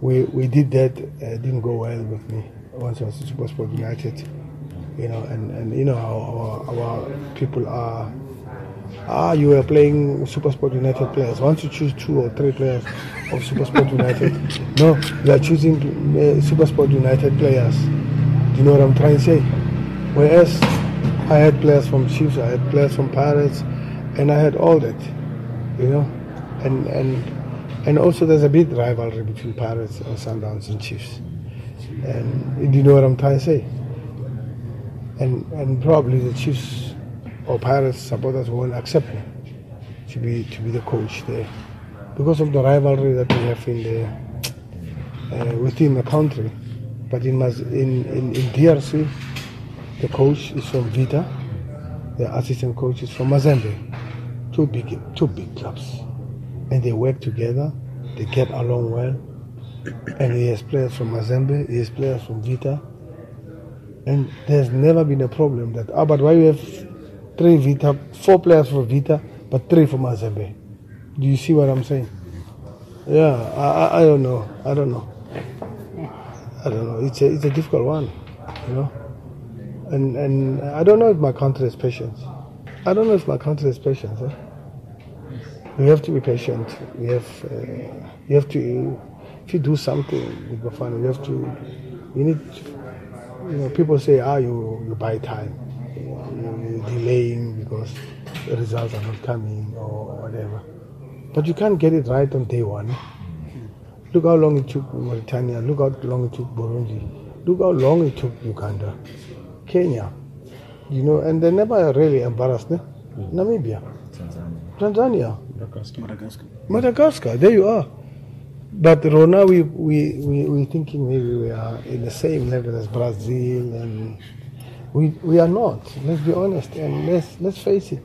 we we did that. Uh, didn't go well with me once I was at Supersport United. You know, and, and you know how our, our people are. Ah, you were playing Supersport United players. Once you choose two or three players of Supersport United, no, you are choosing uh, Supersport United players. Do you know what I'm trying to say? Whereas I had players from Chiefs, I had players from Pirates, and I had all that, you know, and and and also there's a big rivalry between Pirates and Sundowns and Chiefs. And do you know what I'm trying to say? And and probably the Chiefs or Pirates supporters won't accept me to be to be the coach there because of the rivalry that we have in the uh, within the country. But in, in, in, in DRC, the coach is from Vita, the assistant coach is from Mazembe. Two big, two big clubs. And they work together, they get along well. And he has players from Mazembe, he has players from Vita. And there's never been a problem that, ah, but why you have three Vita, four players for Vita, but three for Mazembe? Do you see what I'm saying? Yeah, I, I, I don't know. I don't know. I don't know. It's a, it's a difficult one, you know and and I don't know if my country has patience. I don't know if my country has patience. Eh? We have to be patient. We have uh, you have to if you do something with Bafana, you have to you need you know people say ah you you buy time, you, are delaying because the results are not coming or whatever. But you can't get it right on day one. Look how long it took Mauritania. Look how long it took Burundi. Look how long it took Uganda. Kenya, you know, and they never really embarrassed me. Mm. Namibia, Tanzania, Tanzania, Madagascar. Madagascar, there you are. But Rona, we, we, we, we thinking maybe we are in the same level as Brazil, and we, we are not. Let's be honest, and let's, let's face it.